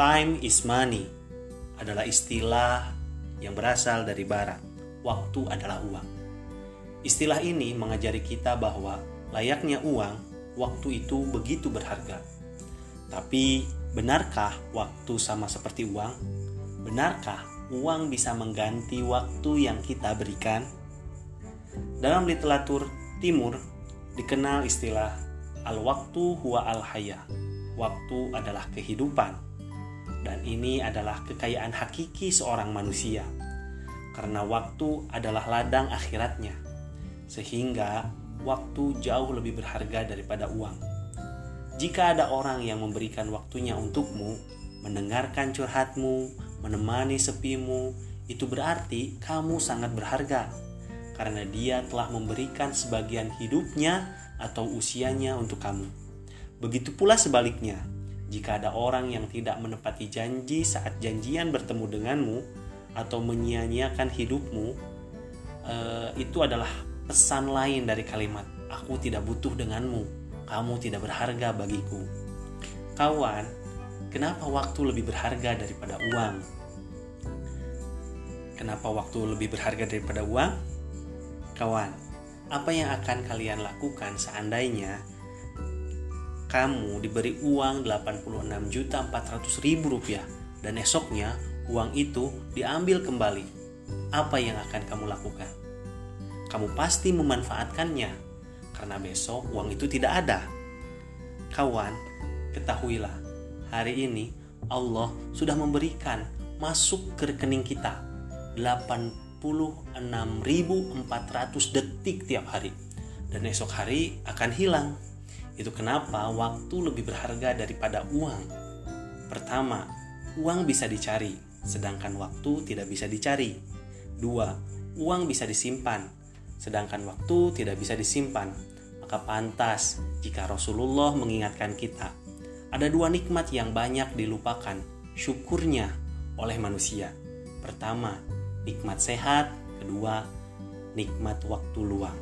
Time is money adalah istilah yang berasal dari barat. Waktu adalah uang. Istilah ini mengajari kita bahwa layaknya uang, waktu itu begitu berharga. Tapi benarkah waktu sama seperti uang? Benarkah uang bisa mengganti waktu yang kita berikan? Dalam literatur timur dikenal istilah al-waktu huwa al-haya. Waktu adalah kehidupan dan ini adalah kekayaan hakiki seorang manusia, karena waktu adalah ladang akhiratnya, sehingga waktu jauh lebih berharga daripada uang. Jika ada orang yang memberikan waktunya untukmu, mendengarkan curhatmu, menemani sepimu, itu berarti kamu sangat berharga karena dia telah memberikan sebagian hidupnya atau usianya untuk kamu. Begitu pula sebaliknya, jika ada orang yang tidak menepati janji saat janjian bertemu denganmu atau menyia-nyiakan hidupmu, eh, itu adalah pesan lain dari kalimat "Aku tidak butuh denganmu, kamu tidak berharga bagiku." Kawan, kenapa waktu lebih berharga daripada uang? Kenapa waktu lebih berharga daripada uang? Kawan, apa yang akan kalian lakukan seandainya kamu diberi uang 86.400.000 rupiah dan esoknya uang itu diambil kembali, apa yang akan kamu lakukan? Kamu pasti memanfaatkannya karena besok uang itu tidak ada. Kawan, ketahuilah, hari ini Allah sudah memberikan masuk ke rekening kita 86.400 detik tiap hari dan esok hari akan hilang itu kenapa waktu lebih berharga daripada uang. Pertama, uang bisa dicari, sedangkan waktu tidak bisa dicari. Dua, uang bisa disimpan, sedangkan waktu tidak bisa disimpan. Maka pantas jika Rasulullah mengingatkan kita, ada dua nikmat yang banyak dilupakan, syukurnya oleh manusia. Pertama, nikmat sehat, kedua, nikmat waktu luang.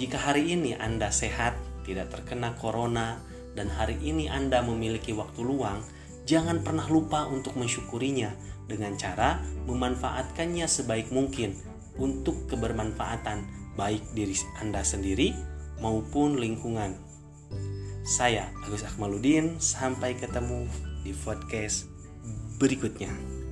Jika hari ini Anda sehat, tidak terkena corona, dan hari ini Anda memiliki waktu luang, jangan pernah lupa untuk mensyukurinya dengan cara memanfaatkannya sebaik mungkin untuk kebermanfaatan baik diri Anda sendiri maupun lingkungan. Saya Agus Akmaludin, sampai ketemu di podcast berikutnya.